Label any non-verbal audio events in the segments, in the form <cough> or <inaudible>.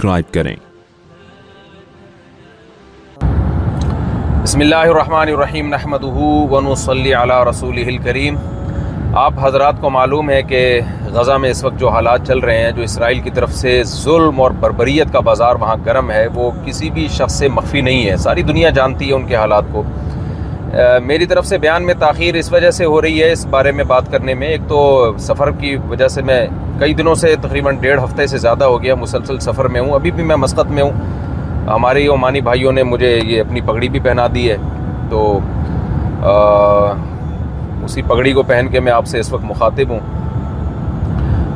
Subscribe کریں۔ بسم اللہ الرحمن الرحیم نحمد ون صلی علی رسول کریم آپ حضرات کو معلوم ہے کہ غزہ میں اس وقت جو حالات چل رہے ہیں، جو اسرائیل کی طرف سے ظلم اور بربریت کا بازار وہاں گرم ہے، وہ کسی بھی شخص سے مخفی نہیں ہے۔ ساری دنیا جانتی ہے ان کے حالات کو۔ میری طرف سے بیان میں تاخیر اس وجہ سے ہو رہی ہے، اس بارے میں بات کرنے میں۔ ایک تو سفر کی وجہ سے میں کئی دنوں سے تقریباً ڈیڑھ ہفتے سے زیادہ ہو گیا مسلسل سفر میں ہوں۔ ابھی بھی میں مسقط میں ہوں۔ ہمارے عمانی بھائیوں نے مجھے یہ اپنی پگڑی بھی پہنا دی ہے۔ تو اسی پگڑی کو پہن کے میں آپ سے اس وقت مخاطب ہوں۔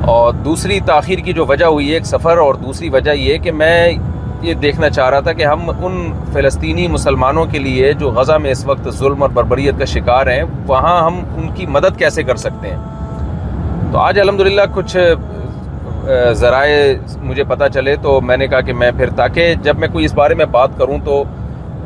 اور دوسری تاخیر کی جو وجہ ہوئی ہے ایک سفر، اور دوسری وجہ یہ کہ میں یہ دیکھنا چاہ رہا تھا کہ ہم ان فلسطینی مسلمانوں کے لیے جو غزہ میں اس وقت ظلم اور بربریت کا شکار ہیں، وہاں ہم ان کی مدد کیسے کر سکتے ہیں؟ تو آج الحمدللہ کچھ ذرائع مجھے پتہ چلے تو میں نے کہا کہ میں پھر تاکہ جب میں کوئی اس بارے میں بات کروں تو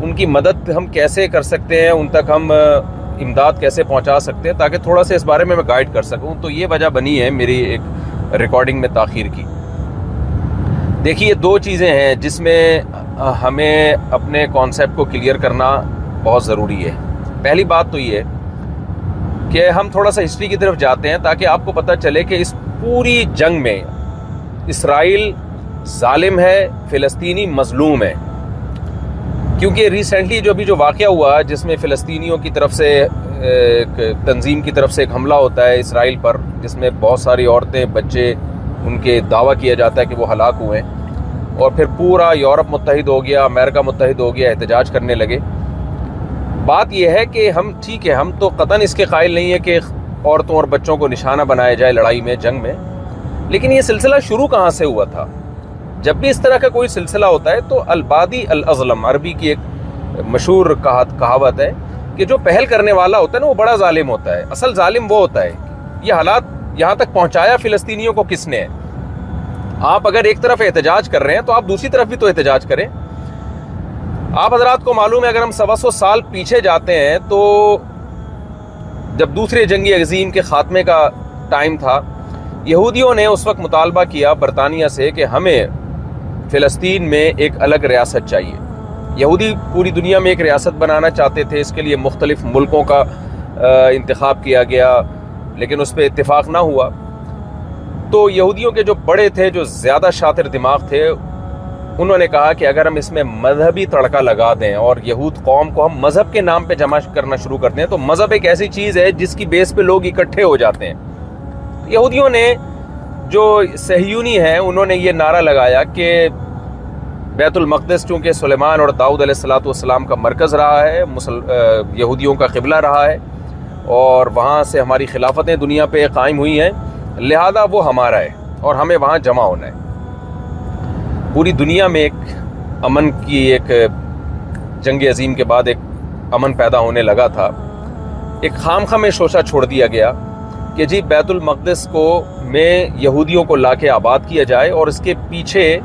ان کی مدد ہم کیسے کر سکتے ہیں، ان تک ہم امداد کیسے پہنچا سکتے ہیں تاکہ تھوڑا سا اس بارے میں میں گائیڈ کر سکوں۔ تو یہ وجہ بنی ہے میری ایک ریکارڈنگ میں تاخیر کی۔ دیکھیے دو چیزیں ہیں جس میں ہمیں اپنے کانسیپٹ کو کلیئر کرنا بہت ضروری ہے۔ پہلی بات تو یہ ہے کہ ہم تھوڑا سا ہسٹری کی طرف جاتے ہیں تاکہ آپ کو پتہ چلے کہ اس پوری جنگ میں اسرائیل ظالم ہے، فلسطینی مظلوم ہے۔ کیونکہ ریسنٹلی جو ابھی جو واقعہ ہوا، جس میں فلسطینیوں کی طرف سے تنظیم کی طرف سے ایک حملہ ہوتا ہے اسرائیل پر، جس میں بہت ساری عورتیں، بچے، ان کے دعویٰ کیا جاتا ہے کہ وہ ہلاک ہوئے۔ اور پھر پورا یورپ متحد ہو گیا، امریکہ متحد ہو گیا، احتجاج کرنے لگے۔ بات یہ ہے کہ ہم، ٹھیک ہے، ہم تو قطن اس کے قائل نہیں ہے کہ عورتوں اور بچوں کو نشانہ بنایا جائے لڑائی میں، جنگ میں، لیکن یہ سلسلہ شروع کہاں سے ہوا تھا؟ جب بھی اس طرح کا کوئی سلسلہ ہوتا ہے تو البادی الازلم، عربی کی ایک مشہور کہاوت ہے کہ جو پہل کرنے والا ہوتا ہے نا، وہ بڑا ظالم ہوتا ہے، اصل ظالم وہ ہوتا ہے۔ یہ حالات یہاں تک پہنچایا فلسطینیوں کو کس نے؟ آپ اگر ایک طرف احتجاج کر رہے ہیں تو آپ دوسری طرف بھی تو احتجاج کریں۔ آپ حضرات کو معلوم ہے اگر ہم سوا سو سال پیچھے جاتے ہیں تو جب دوسرے جنگی عظیم کے خاتمے کا ٹائم تھا، یہودیوں نے اس وقت مطالبہ کیا برطانیہ سے کہ ہمیں فلسطین میں ایک الگ ریاست چاہیے۔ یہودی پوری دنیا میں ایک ریاست بنانا چاہتے تھے، اس کے لیے مختلف ملکوں کا انتخاب کیا گیا، لیکن اس پہ اتفاق نہ ہوا۔ تو یہودیوں کے جو بڑے تھے، جو زیادہ شاطر دماغ تھے انہوں نے کہا کہ اگر ہم اس میں مذہبی تڑکا لگا دیں اور یہود قوم کو ہم مذہب کے نام پہ جمع کرنا شروع کر دیں تو مذہب ایک ایسی چیز ہے جس کی بیس پہ لوگ اکٹھے ہو جاتے ہیں۔ یہودیوں نے جو سہیونی ہیں، انہوں نے یہ نعرہ لگایا کہ بیت المقدس چونکہ سلیمان اور داؤد علیہ السلاۃ والسلام کا مرکز رہا ہے، مسل... یہودیوں کا قبلہ رہا ہے اور وہاں سے ہماری خلافتیں دنیا پہ قائم ہوئی ہیں، لہذا وہ ہمارا ہے اور ہمیں وہاں جمع ہونا ہے۔ پوری دنیا میں ایک امن کی ایک جنگ عظیم کے بعد ایک امن پیدا ہونے لگا تھا۔ ایک خام خام میں شوشہ چھوڑ دیا گیا کہ جی بیت المقدس کو میں یہودیوں کو لا کے آباد کیا جائے اور اس کے پیچھے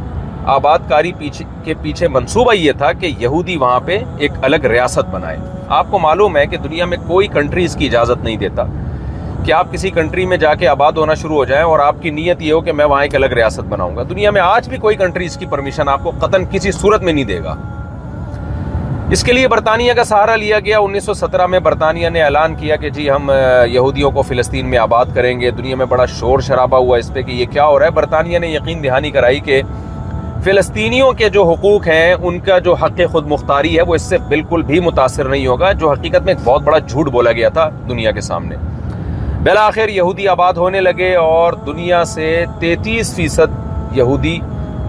آباد کاری پیچھے کے پیچھے منصوبہ یہ تھا کہ یہودی وہاں پہ ایک الگ ریاست بنائے۔ آپ کو معلوم ہے کہ دنیا میں کوئی کنٹری اس کی اجازت نہیں دیتا۔ کہ آپ کسی کنٹری میں جا کے آباد ہونا شروع ہو جائیں اور آپ کی نیت یہ ہو کہ میں وہاں ایک الگ ریاست بناؤں گا۔ دنیا میں آج بھی کوئی کنٹری اس کی پرمیشن آپ کو قطن کسی صورت میں نہیں دے گا۔ اس کے لیے برطانیہ کا سہارا لیا گیا۔ انیس سو سترہ میں برطانیہ نے اعلان کیا کہ جی ہم یہودیوں کو فلسطین میں آباد کریں گے۔ دنیا میں بڑا شور شرابہ ہوا اس پہ کہ یہ کیا ہو رہا ہے۔ برطانیہ نے یقین دہانی کرائی کہ فلسطینیوں کے جو حقوق ہیں، ان کا جو حق خود مختاری ہے، وہ اس سے بالکل بھی متاثر نہیں ہوگا۔ جو حقیقت میں ایک بہت بڑا جھوٹ بولا گیا تھا دنیا کے سامنے۔ بالآخر یہودی آباد ہونے لگے اور دنیا سے تینتیس فیصد یہودی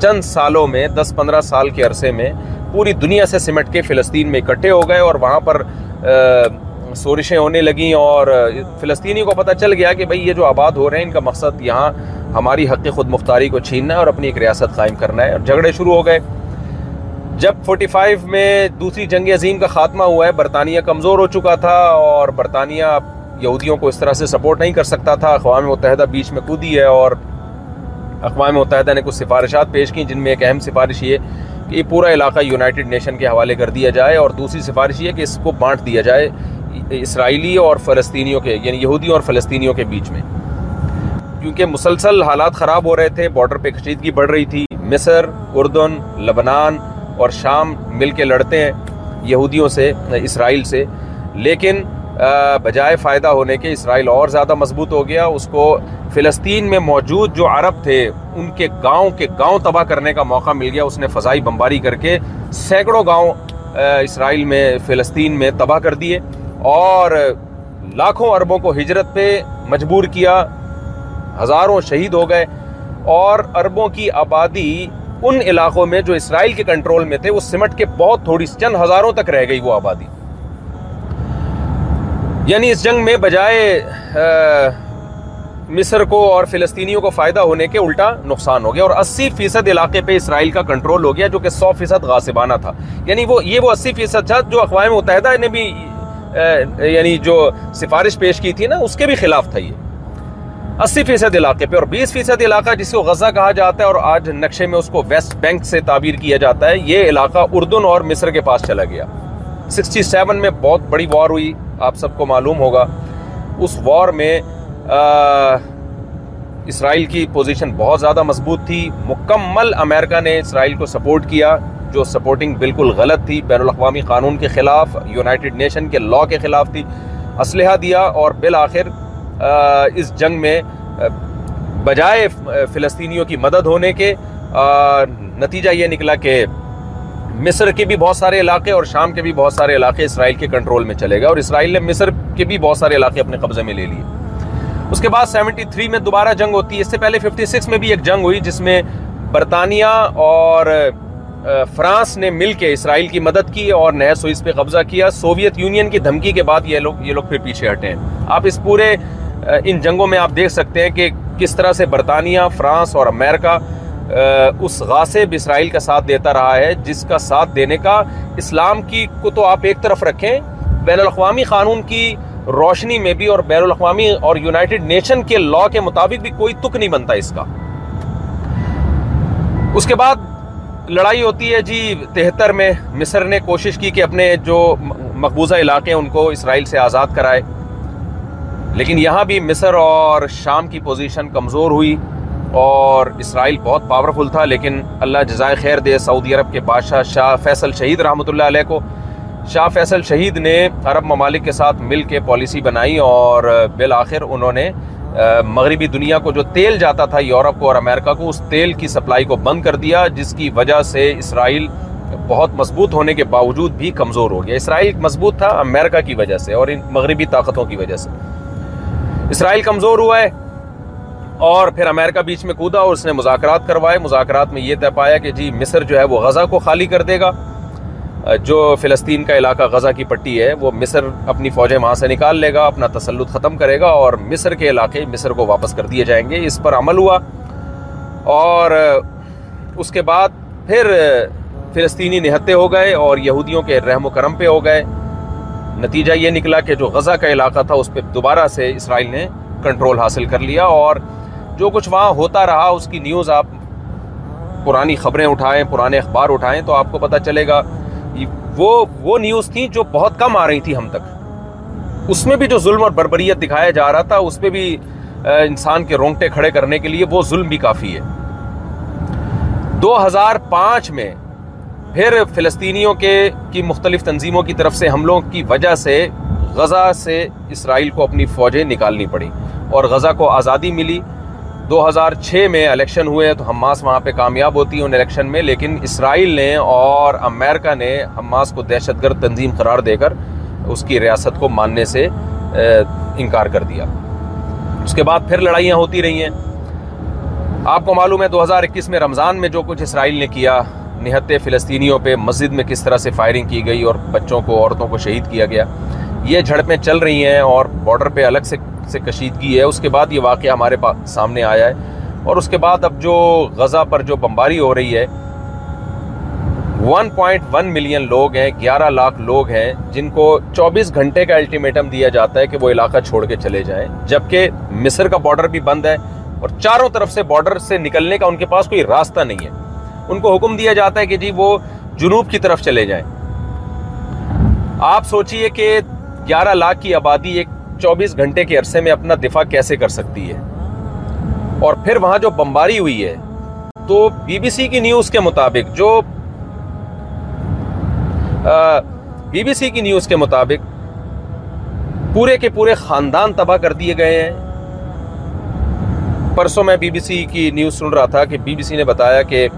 چند سالوں میں، دس پندرہ سال کے عرصے میں پوری دنیا سے سمٹ کے فلسطین میں اکٹھے ہو گئے اور وہاں پر سورشیں ہونے لگیں اور فلسطینی کو پتہ چل گیا کہ بھئی یہ جو آباد ہو رہے ہیں، ان کا مقصد یہاں ہماری حق خود مختاری کو چھیننا ہے اور اپنی ایک ریاست قائم کرنا ہے اور جھگڑے شروع ہو گئے۔ جب 45 میں دوسری جنگ عظیم کا خاتمہ ہوا ہے، برطانیہ کمزور ہو چکا تھا اور برطانیہ یہودیوں کو اس طرح سے سپورٹ نہیں کر سکتا تھا۔ اقوام متحدہ بیچ میں کودی ہے اور اقوام متحدہ نے کچھ سفارشات پیش کی جن میں ایک اہم سفارش یہ کہ یہ پورا علاقہ یونائٹڈ نیشن کے حوالے کر دیا جائے اور دوسری سفارش یہ کہ اس کو بانٹ دیا جائے اسرائیلی اور فلسطینیوں کے یعنی یہودیوں اور فلسطینیوں کے بیچ میں۔ کیونکہ مسلسل حالات خراب ہو رہے تھے بارڈر پہ کشیدگی بڑھ رہی تھی۔ مصر، اردن، لبنان اور شام مل کے لڑتے ہیں یہودیوں سے، اسرائیل سے۔ لیکن بجائے فائدہ ہونے کے اسرائیل اور زیادہ مضبوط ہو گیا، اس کو فلسطین میں موجود جو عرب تھے، ان کے گاؤں کے گاؤں تباہ کرنے کا موقع مل گیا۔ اس نے فضائی بمباری کر کے سینکڑوں گاؤں اسرائیل میں، فلسطین میں تباہ کر دیے اور لاکھوں عربوں کو ہجرت پہ مجبور کیا۔ ہزاروں شہید ہو گئے اور عربوں کی آبادی ان علاقوں میں جو اسرائیل کے کنٹرول میں تھے، وہ سمٹ کے بہت تھوڑی، چند ہزاروں تک رہ گئی وہ آبادی۔ یعنی اس جنگ میں بجائے مصر کو اور فلسطینیوں کو فائدہ ہونے کے الٹا نقصان ہو گیا اور اسی فیصد علاقے پہ اسرائیل کا کنٹرول ہو گیا جو کہ سو فیصد غاسبانہ تھا۔ یعنی وہ، یہ وہ اسی فیصد تھا جو اقوام متحدہ نے بھی یعنی جو سفارش پیش کی تھی نا، اس کے بھی خلاف تھا یہ۔ اسی فیصد علاقے پہ اور بیس فیصد علاقہ جس کو غزہ کہا جاتا ہے اور آج نقشے میں اس کو ویسٹ بینک سے تعبیر کیا جاتا ہے، یہ علاقہ اردن اور مصر کے پاس چلا گیا۔ سکسٹی سیون میں بہت بڑی وار ہوئی۔ آپ سب کو معلوم ہوگا، اس وار میں اسرائیل کی پوزیشن بہت زیادہ مضبوط تھی۔ مکمل امریکہ نے اسرائیل کو سپورٹ کیا، جو سپورٹنگ بالکل غلط تھی۔ بین الاقوامی قانون کے خلاف یونائٹڈ نیشن کے لاء کے خلاف تھی۔ اسلحہ دیا اور بالآخر اس جنگ میں بجائے فلسطینیوں کی مدد ہونے کے نتیجہ یہ نکلا کہ مصر کے بھی بہت سارے علاقے اور شام کے بھی بہت سارے علاقے اسرائیل کے کنٹرول میں چلے گئے اور اسرائیل نے مصر کے بھی بہت سارے علاقے اپنے قبضے میں لے لیے۔ اس کے بعد سیونٹی تھری میں دوبارہ جنگ ہوتی ہے۔ اس سے پہلے ففٹی سکس میں بھی ایک جنگ ہوئی جس میں برطانیہ اور فرانس نے مل کے اسرائیل کی مدد کی اور نئے سوئس پہ قبضہ کیا۔ سوویت یونین کی دھمکی کے بعد یہ لوگ یہ لوگ پھر پیچھے ہٹے ہیں۔ آپ اس پورے ان جنگوں میں آپ دیکھ سکتے ہیں کہ کس طرح سے برطانیہ، فرانس اور امریکہ اس غاصب اسرائیل کا ساتھ دیتا رہا ہے، جس کا ساتھ دینے کا اسلام کی کو تو آپ ایک طرف رکھیں، بین الاقوامی قانون کی روشنی میں بھی اور بین الاقوامی اور یونائٹڈ نیشن کے لا کے مطابق بھی کوئی تک نہیں بنتا اس کا۔ اس کے بعد لڑائی ہوتی ہے جی تہتر میں، مصر نے کوشش کی کہ اپنے جو مقبوضہ علاقے ہیں ان کو اسرائیل سے آزاد کرائے، لیکن یہاں بھی مصر اور شام کی پوزیشن کمزور ہوئی۔ اور اسرائیل بہت پاورفل تھا، لیکن اللہ جزائے خیر دے، سعودی عرب کے بادشاہ شاہ فیصل شہید رحمۃ اللہ علیہ کو۔ شاہ فیصل شہید نے عرب ممالک کے ساتھ مل کے پالیسی بنائی اور بالآخر انہوں نے مغربی دنیا کو جو تیل جاتا تھا یورپ کو اور امریکہ کو، اس تیل کی سپلائی کو بند کر دیا، جس کی وجہ سے اسرائیل بہت مضبوط ہونے کے باوجود بھی کمزور ہو گیا۔ اسرائیل مضبوط تھا امریکہ کی وجہ سے اور ان مغربی طاقتوں کی وجہ سے۔ اسرائیل کمزور ہوا ہے۔ اور پھر امریکہ بیچ میں کودا اور اس نے مذاکرات کروائے۔ مذاکرات میں یہ طے پایا کہ جی مصر جو ہے وہ غزہ کو خالی کر دے گا۔ جو فلسطین کا علاقہ غزہ کی پٹی ہے، وہ مصر اپنی فوجیں وہاں سے نکال لے گا، اپنا تسلط ختم کرے گا اور مصر کے علاقے مصر کو واپس کر دیے جائیں گے۔ اس پر عمل ہوا۔ اور اس کے بعد پھر فلسطینی نہتے ہو گئے اور یہودیوں کے رحم و کرم پہ ہو گئے۔ نتیجہ یہ نکلا کہ جو غزہ کا علاقہ تھا، اس پہ دوبارہ سے اسرائیل نے کنٹرول حاصل کر لیا اور جو کچھ وہاں ہوتا رہا، اس کی نیوز آپ پرانی خبریں اٹھائیں، پرانے اخبار اٹھائیں تو آپ کو پتہ چلے گا۔ وہ وہ نیوز تھیں جو بہت کم آ رہی تھی ہم تک۔ اس میں بھی جو ظلم اور بربریت دکھایا جا رہا تھا، اس پہ بھی انسان کے رونگٹے کھڑے کرنے کے لیے وہ ظلم بھی کافی ہے۔ دو ہزار پانچ میں پھر فلسطینیوں کے، کی مختلف تنظیموں کی طرف سے حملوں کی وجہ سے غزہ سے اسرائیل کو اپنی فوجیں نکالنی پڑی اور غزہ کو آزادی ملی۔ دو ہزار چھ میں الیکشن ہوئے تو حماس وہاں پہ کامیاب ہوتی ہے ان الیکشن میں، لیکن اسرائیل نے اور امریکہ نے حماس کو دہشت گرد تنظیم قرار دے کر اس کی ریاست کو ماننے سے انکار کر دیا۔ اس کے بعد پھر لڑائیاں ہوتی رہی ہیں۔ آپ کو معلوم ہے، دو ہزار اکیس میں رمضان میں جو کچھ اسرائیل نے کیا، نہت فلسطینیوں پہ مسجد میں کس طرح سے فائرنگ کی گئی اور بچوں کو، عورتوں کو شہید کیا گیا، یہ جھڑپیں چل رہی ہیں اور بارڈر پہ الگ سے سے کشیدگی ہے، اس کے بعد یہ واقعہ ہمارے سامنے آیا ہے۔ اور اس کے بعد اب جو غزہ پر جو بمباری ہو رہی ہے ون پوائنٹ ون ملین لوگ ہیں، گیارہ لاکھ لوگ ہیں، جن کو چوبیس گھنٹے کا الٹیمیٹم دیا جاتا ہے کہ وہ علاقہ چھوڑ کے چلے جائیں۔ جبکہ مصر کا بارڈر بھی بند ہے اور چاروں طرف سے بارڈر سے نکلنے کا ان کے پاس کوئی راستہ نہیں ہے۔ ان کو حکم دیا جاتا ہے کہ جی وہ جنوب کی طرف چلے جائیں۔ آپ سوچئے کہ گیارہ لاکھ کی آبادی ایک چوبیس گھنٹے کے عرصے میں اپنا دفاع کیسے کر سکتی ہے؟ اور پھر وہاں جو بمباری ہوئی ہے، تو بی بی سی کی نیوز کے مطابق جو بی بی سی کی نیوز کے مطابق پورے کے پورے خاندان تباہ کر دیے گئے ہیں۔ پرسوں میں بی بی سی کی نیوز سن رہا تھا کہ بی بی سی نے بتایا کہ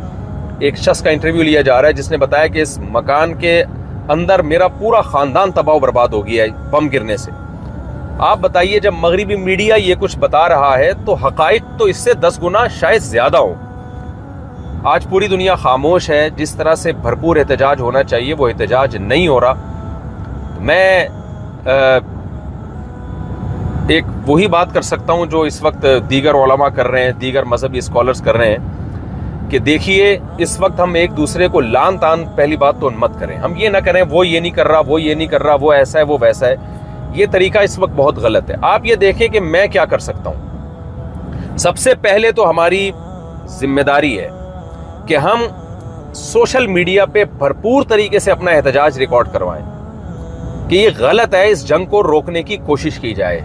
ایک شخص کا انٹرویو لیا جا رہا ہے، جس نے بتایا کہ اس مکان کے اندر میرا پورا خاندان تباہ و برباد ہو گیا ہے بم گرنے سے۔ آپ بتائیے، جب مغربی میڈیا یہ کچھ بتا رہا ہے تو حقائق تو اس سے دس گنا شاید زیادہ ہو آج پوری دنیا خاموش ہے، جس طرح سے بھرپور احتجاج ہونا چاہیے، وہ احتجاج نہیں ہو رہا۔ میں ایک وہی بات کر سکتا ہوں جو اس وقت دیگر علماء کر رہے ہیں، دیگر مذہبی اسکالرس کر رہے ہیں، کہ دیکھیے، اس وقت ہم ایک دوسرے کو لان تان، پہلی بات تو مت کریں۔ ہم یہ نہ کریں، وہ یہ نہیں کر رہا، وہ یہ نہیں کر رہا، وہ ایسا ہے، وہ ویسا ہے۔ یہ طریقہ اس وقت بہت غلط ہے۔ آپ یہ دیکھیں کہ میں کیا کر سکتا ہوں۔ سب سے پہلے تو ہماری ذمہ داری ہے کہ ہم سوشل میڈیا پہ بھرپور طریقے سے اپنا احتجاج ریکارڈ کروائیں۔ کہ یہ غلط ہے، اس جنگ کو روکنے کی کوشش کی جائے۔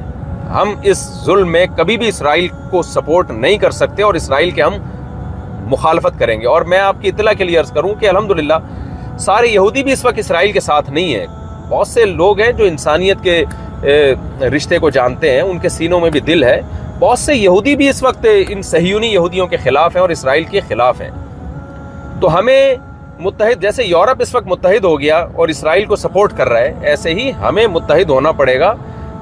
ہم اس ظلم میں کبھی بھی اسرائیل کو سپورٹ نہیں کر سکتے اور اسرائیل کے ہم مخالفت کریں گے۔ اور میں آپ کی اطلاع کے لیے عرض کروں کہ الحمدللہ، سارے یہودی بھی اس وقت اسرائیل کے ساتھ نہیں ہیں۔ بہت سے لوگ ہیں جو انسانیت کے رشتے کو جانتے ہیں، ان کے سینوں میں بھی دل ہے۔ بہت سے یہودی بھی اس وقت ان سہیونی یہودیوں کے خلاف ہیں اور اسرائیل کے خلاف ہیں۔ تو ہمیں متحد، جیسے یورپ اس وقت متحد ہو گیا اور اسرائیل کو سپورٹ کر رہا ہے، ایسے ہی ہمیں متحد ہونا پڑے گا۔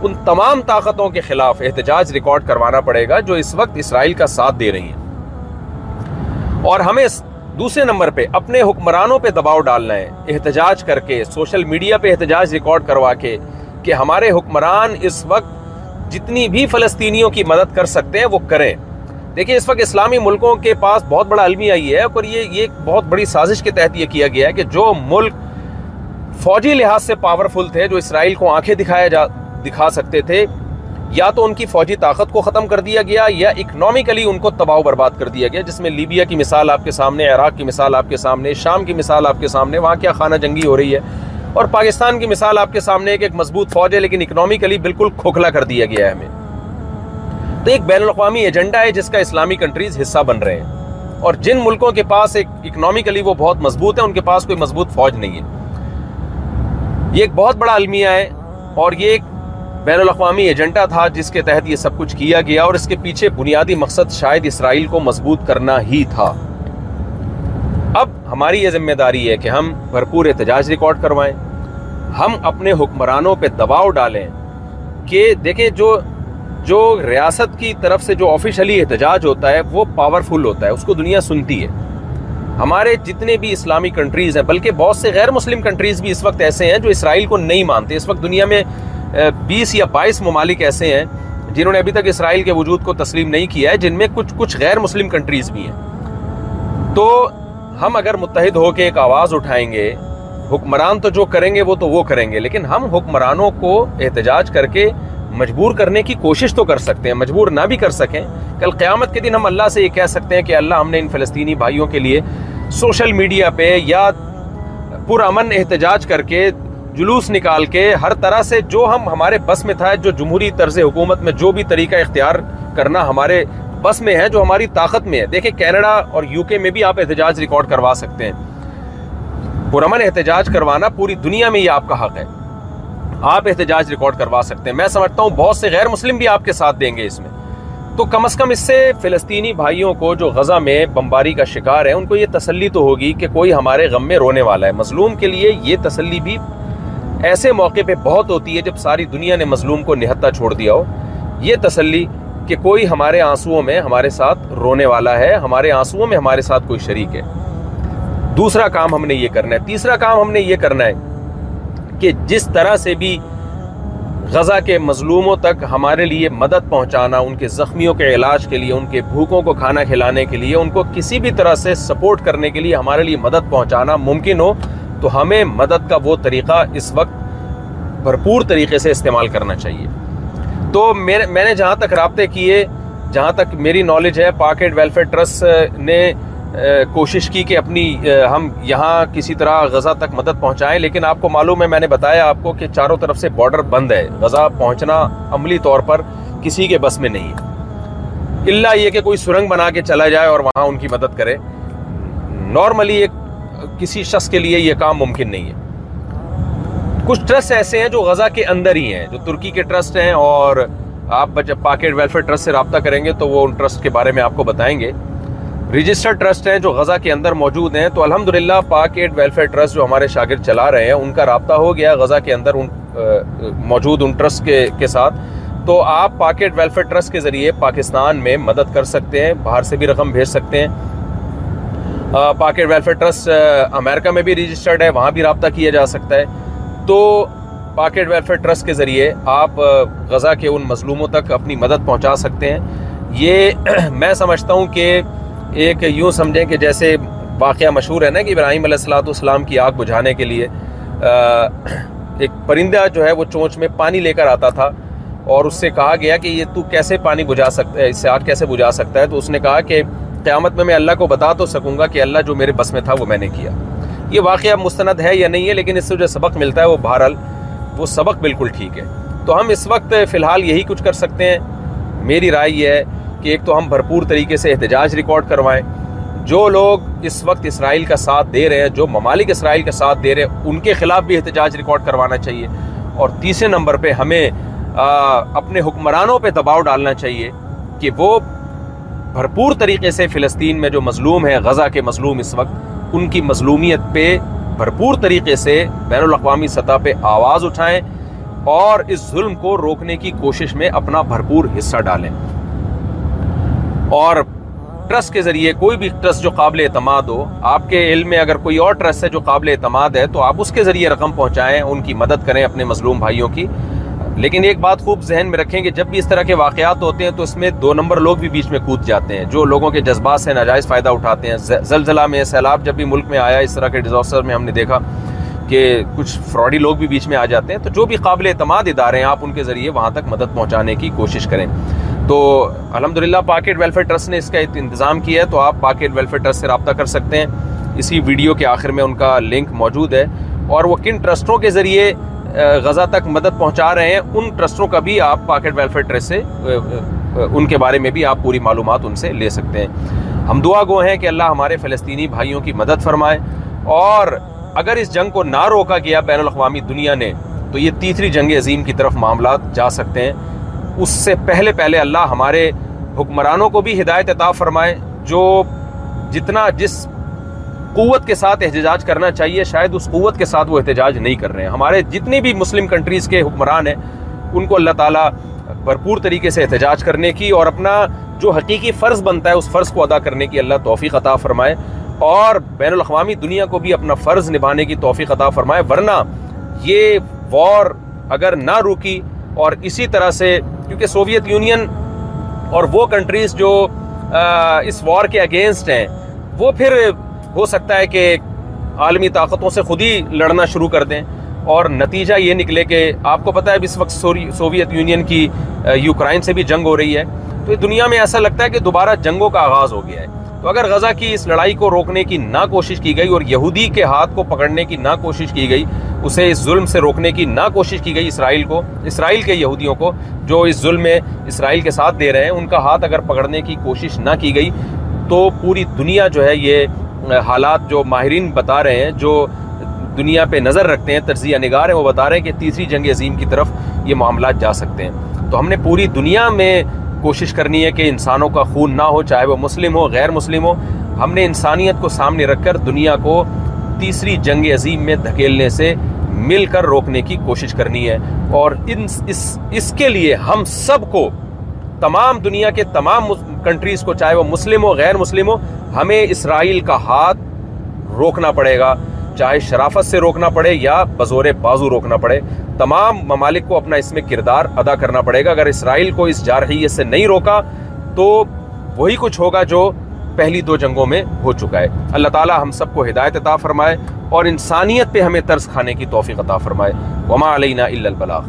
ان تمام طاقتوں کے خلاف احتجاج ریکارڈ کروانا پڑے گا جو اس وقت اسرائیل کا ساتھ دے رہی ہیں۔ اور ہمیں دوسرے نمبر پہ اپنے حکمرانوں پہ دباؤ ڈالنا ہے۔ احتجاج کر کے سوشل میڈیا پہ احتجاج ریکارڈ کروا کے کہ ہمارے حکمران اس وقت جتنی بھی فلسطینیوں کی مدد کر سکتے ہیں وہ کریں۔ دیکھیں، اس وقت اسلامی ملکوں کے پاس بہت بڑا المیہ یہ ہے اور یہ یہ بہت بڑی سازش کے تحت یہ کیا گیا ہے کہ جو ملک فوجی لحاظ سے پاورفل تھے، جو اسرائیل کو آنکھیں دکھایا جا، دکھا سکتے تھے یا تو ان کی فوجی طاقت کو ختم کر دیا گیا یا اکنامیکلی ان کو تباہ و برباد کر دیا گیا، جس میں لیبیا کی مثال آپ کے سامنے، عراق کی مثال آپ کے سامنے، شام کی مثال آپ کے سامنے، وہاں کیا خانہ جنگی ہو رہی ہے؟ اور پاکستان کی مثال آپ کے سامنے ایک ایک مضبوط فوج ہے، لیکن اکنامیکلی بالکل کھوکھلا کر دیا گیا ہے ہمیں۔ تو ایک بین الاقوامی ایجنڈا ہے جس کا اسلامی کنٹریز حصہ بن رہے ہیں۔ اور جن ملکوں کے پاس ایک اکنامیکلی وہ بہت مضبوط ہے ان کے پاس کوئی مضبوط فوج نہیں ہے۔ یہ ایک بہت بڑا المیہ ہے اور یہ ایک بین الاقوامی ایجنڈا تھا جس کے تحت یہ سب کچھ کیا گیا اور اس کے پیچھے بنیادی مقصد شاید اسرائیل کو مضبوط کرنا ہی تھا۔ اب ہماری یہ ذمہ داری ہے کہ ہم بھرپور احتجاج ریکارڈ کروائیں۔ ہم اپنے حکمرانوں پہ دباؤ ڈالیں کہ دیکھیں جو جو ریاست کی طرف سے جو آفیشلی احتجاج ہوتا ہے، وہ پاورفل ہوتا ہے، اس کو دنیا سنتی ہے۔ ہمارے جتنے بھی اسلامی کنٹریز ہیں، بلکہ بہت سے غیر مسلم کنٹریز بھی اس وقت ایسے ہیں جو اسرائیل کو نہیں مانتے۔ اس وقت دنیا میں بیس یا بائیس ممالک ایسے ہیں جنہوں نے ابھی تک اسرائیل کے وجود کو تسلیم نہیں کیا ہے، جن میں کچھ کچھ غیر مسلم کنٹریز بھی ہیں۔ تو ہم اگر متحد ہو کے ایک آواز اٹھائیں گے، حکمران تو جو کریں گے وہ تو وہ کریں گے، لیکن ہم حکمرانوں کو احتجاج کر کے مجبور کرنے کی کوشش تو کر سکتے ہیں، مجبور نہ بھی کر سکیں۔ کل قیامت کے دن ہم اللہ سے یہ کہہ سکتے ہیں کہ اللہ ہم نے ان فلسطینی بھائیوں کے لیے سوشل میڈیا پہ یا پرامن احتجاج کر کے جلوس نکال کے ہر طرح سے جو ہم ہمارے بس میں تھا، جو جمہوری طرز حکومت میں جو بھی طریقہ اختیار کرنا ہمارے بس میں ہے، جو ہماری طاقت میں ہے۔ دیکھیں، کینیڈا اور یو کے میں بھی آپ احتجاج ریکارڈ کروا سکتے ہیں۔ پرامن احتجاج کروانا پوری دنیا میں یہ آپ کا حق ہے۔ آپ احتجاج ریکارڈ کروا سکتے ہیں۔ میں سمجھتا ہوں بہت سے غیر مسلم بھی آپ کے ساتھ دیں گے اس میں۔ تو کم از کم اس سے فلسطینی بھائیوں کو جو غزہ میں بمباری کا شکار ہے ان کو یہ تسلی تو ہوگی کہ کوئی ہمارے غم میں رونے والا ہے۔ مظلوم کے لیے یہ تسلی بھی ایسے موقع پہ بہت ہوتی ہے جب ساری دنیا نے مظلوم کو نہتا چھوڑ دیا ہو۔ یہ تسلی کہ کوئی ہمارے آنسوؤں میں ہمارے ساتھ رونے والا ہے، ہمارے آنسوؤں میں ہمارے ساتھ کوئی شریک ہے۔ دوسرا کام ہم نے یہ کرنا ہے۔ تیسرا کام ہم نے یہ کرنا ہے کہ جس طرح سے بھی غزہ کے مظلوموں تک ہمارے لیے مدد پہنچانا، ان کے زخمیوں کے علاج کے لیے، ان کے بھوکوں کو کھانا کھلانے کے لیے، ان کو کسی بھی طرح سے سپورٹ کرنے کے لیے ہمارے لیے مدد پہنچانا ممکن ہو تو ہمیں مدد کا وہ طریقہ اس وقت بھرپور طریقے سے استعمال کرنا چاہیے۔ تو میں نے جہاں تک رابطے کیے، جہاں تک میری نالج ہے پاکٹ ویلفیئر ٹرسٹ نے کوشش کی کہ اپنی ہم یہاں کسی طرح غزہ تک مدد پہنچائیں، لیکن آپ کو معلوم ہے، میں نے بتایا آپ کو کہ چاروں طرف سے بارڈر بند ہے۔ غزہ پہنچنا عملی طور پر کسی کے بس میں نہیں ہے۔ اللہ یہ کہ کوئی سرنگ بنا کے چلا جائے اور وہاں ان کی مدد کرے۔ نارملی ایک کسی شخص کے لیے یہ کام ممکن نہیں ہے۔ کچھ ٹرسٹ ایسے ہیں جو غزہ کے اندر ہی ہیں، جو ترکی کے ٹرسٹ ہیں اور آپ جب پاکٹ ویلفیئر ٹرسٹ سے رابطہ کریں گے تو وہ ان ٹرسٹ کے بارے میں آپ کو بتائیں گے۔ رجسٹرڈ ٹرسٹ ہیں جو غزہ کے اندر موجود ہیں، تو الحمدللہ پاک ایڈ ویلفیئر ٹرسٹ جو ہمارے شاگرد چلا رہے ہیں، ان کا رابطہ ہو گیا غزہ کے اندر ان موجود ان ٹرسٹ کے کے ساتھ۔ تو آپ پاکٹ ویلفیئر ٹرسٹ کے ذریعے پاکستان میں مدد کر سکتے ہیں، باہر سے بھی رقم بھیج سکتے ہیں۔ پاکٹ ویلفیئر ٹرسٹ امریکہ میں بھی رجسٹرڈ ہے، وہاں بھی رابطہ کیا جا سکتا ہے۔ تو پاکٹ ویلفیئر ٹرسٹ کے ذریعے آپ غزہ کے ان مظلوموں تک اپنی مدد پہنچا سکتے ہیں۔ یہ <clears throat> میں سمجھتا ہوں کہ ایک یوں سمجھیں کہ جیسے واقعہ مشہور ہے نا کہ ابراہیم علیہ السلاۃ والسلام کی آگ بجھانے کے لیے ایک پرندہ جو ہے وہ چونچ میں پانی لے کر آتا تھا اور اس سے کہا گیا کہ یہ تو کیسے پانی بجھا سکتا ہے، اس سے آگ کیسے بجھا سکتا ہے؟ تو اس نے کہا کہ قیامت میں میں اللہ کو بتا تو سکوں گا کہ اللہ جو میرے بس میں تھا وہ میں نے کیا۔ یہ واقعہ مستند ہے یا نہیں ہے، لیکن اس سے جو سبق ملتا ہے وہ بہرحال وہ سبق بالکل ٹھیک ہے۔ تو ہم اس وقت فی الحال یہی کچھ کر سکتے ہیں۔ میری رائے یہ ہے کہ ایک تو ہم بھرپور طریقے سے احتجاج ریکارڈ کروائیں۔ جو لوگ اس وقت اسرائیل کا ساتھ دے رہے ہیں، جو ممالک اسرائیل کا ساتھ دے رہے ہیں، ان کے خلاف بھی احتجاج ریکارڈ کروانا چاہیے۔ اور تیسرے نمبر پہ ہمیں اپنے حکمرانوں پہ دباؤ ڈالنا چاہیے کہ وہ بھرپور طریقے سے فلسطین میں جو مظلوم ہیں، غزہ کے مظلوم اس وقت، ان کی مظلومیت پہ بھرپور طریقے سے بین الاقوامی سطح پہ آواز اٹھائیں اور اس ظلم کو روکنے کی کوشش میں اپنا بھرپور حصہ ڈالیں۔ اور ٹرسٹ کے ذریعے کوئی بھی ٹرسٹ جو قابل اعتماد ہو، آپ کے علم میں اگر کوئی اور ٹرسٹ ہے جو قابل اعتماد ہے، تو آپ اس کے ذریعے رقم پہنچائیں، ان کی مدد کریں اپنے مظلوم بھائیوں کی۔ لیکن ایک بات خوب ذہن میں رکھیں کہ جب بھی اس طرح کے واقعات ہوتے ہیں تو اس میں دو نمبر لوگ بھی بیچ میں کود جاتے ہیں، جو لوگوں کے جذبات سے ناجائز فائدہ اٹھاتے ہیں۔ زلزلہ میں، سیلاب جب بھی ملک میں آیا، اس طرح کے ڈیزاسٹر میں ہم نے دیکھا کہ کچھ فراڈی لوگ بھی بیچ میں آ جاتے ہیں۔ تو جو بھی قابل اعتماد ادارے ہیں، آپ ان کے ذریعے وہاں تک مدد پہنچانے کی کوشش کریں۔ تو الحمد للہ پاکٹ ویلفیئر ٹرسٹ نے اس کا انتظام کیا ہے، تو آپ پاکٹ ویلفیئر ٹرسٹ سے رابطہ کر سکتے ہیں۔ اسی ویڈیو کے آخر میں ان کا لنک موجود ہے۔ اور وہ کن ٹرسٹوں کے ذریعے غزہ تک مدد پہنچا رہے ہیں، ان ٹرسٹوں کا بھی آپ پاکٹ ویلفیئر ٹرسٹ سے ان کے بارے میں بھی آپ پوری معلومات ان سے لے سکتے ہیں۔ ہم دعا گو ہیں کہ اللہ ہمارے فلسطینی بھائیوں کی مدد فرمائے۔ اور اگر اس جنگ کو نہ روکا گیا بین الاقوامی دنیا نے، تو یہ تیسری جنگ عظیم کی طرف معاملات جا سکتے ہیں۔ اس سے پہلے پہلے اللہ ہمارے حکمرانوں کو بھی ہدایت عطا فرمائے، جو جتنا جس قوت کے ساتھ احتجاج کرنا چاہیے۔ شاید اس قوت کے ساتھ وہ احتجاج نہیں کر رہے ہیں۔ ہمارے جتنے بھی مسلم کنٹریز کے حکمران ہیں، ان کو اللہ تعالیٰ بھرپور طریقے سے احتجاج کرنے کی اور اپنا جو حقیقی فرض بنتا ہے، اس فرض کو ادا کرنے کی اللہ توفیق عطا فرمائے۔ اور بین الاقوامی دنیا کو بھی اپنا فرض نبھانے کی توفیق عطا فرمائے۔ ورنہ یہ وار اگر نہ روکی اور اسی طرح سے، کیونکہ سوویت یونین اور وہ کنٹریز جو اس وار کے اگینسٹ ہیں، وہ پھر ہو سکتا ہے کہ عالمی طاقتوں سے خود ہی لڑنا شروع کر دیں۔ اور نتیجہ یہ نکلے کہ آپ کو پتہ ہے اس وقت سوویت یونین کی یوکرائن سے بھی جنگ ہو رہی ہے۔ تو دنیا میں ایسا لگتا ہے کہ دوبارہ جنگوں کا آغاز ہو گیا ہے۔ تو اگر غزہ کی اس لڑائی کو روکنے کی نہ کوشش کی گئی اور یہودی کے ہاتھ کو پکڑنے کی نہ کوشش کی گئی، اسے اس ظلم سے روکنے کی نہ کوشش کی گئی اسرائیل کو، اسرائیل کے یہودیوں کو، جو اس ظلم میں اسرائیل کے ساتھ دے رہے ہیں، ان کا ہاتھ اگر پکڑنے کی کوشش نہ کی گئی تو پوری دنیا جو ہے یہ حالات جو ماہرین بتا رہے ہیں، جو دنیا پہ نظر رکھتے ہیں، تجزیہ نگار ہیں، وہ بتا رہے ہیں کہ تیسری جنگ عظیم کی طرف یہ معاملات جا سکتے ہیں۔ تو ہم نے پوری دنیا میں کوشش کرنی ہے کہ انسانوں کا خون نہ ہو، چاہے وہ مسلم ہو، غیر مسلم ہو۔ ہم نے انسانیت کو سامنے رکھ کر دنیا کو تیسری جنگ عظیم میں دھکیلنے سے مل کر روکنے کی کوشش کرنی ہے۔ اور ان اس اس کے لیے ہم سب کو، تمام دنیا کے تمام کنٹریز کو، چاہے وہ مسلم ہو، غیر مسلم ہو ہمیں اسرائیل کا ہاتھ روکنا پڑے گا، چاہے شرافت سے روکنا پڑے یا بزور بازو روکنا پڑے، تمام ممالک کو اپنا اس میں کردار ادا کرنا پڑے گا۔ اگر اسرائیل کو اس جارحیت سے نہیں روکا، تو وہی کچھ ہوگا جو پہلی دو جنگوں میں ہو چکا ہے۔ اللہ تعالی ہم سب کو ہدایت عطا فرمائے اور انسانیت پہ ہمیں طرز کھانے کی توفیق عطا فرمائے۔ وما علینا الا البلاغ۔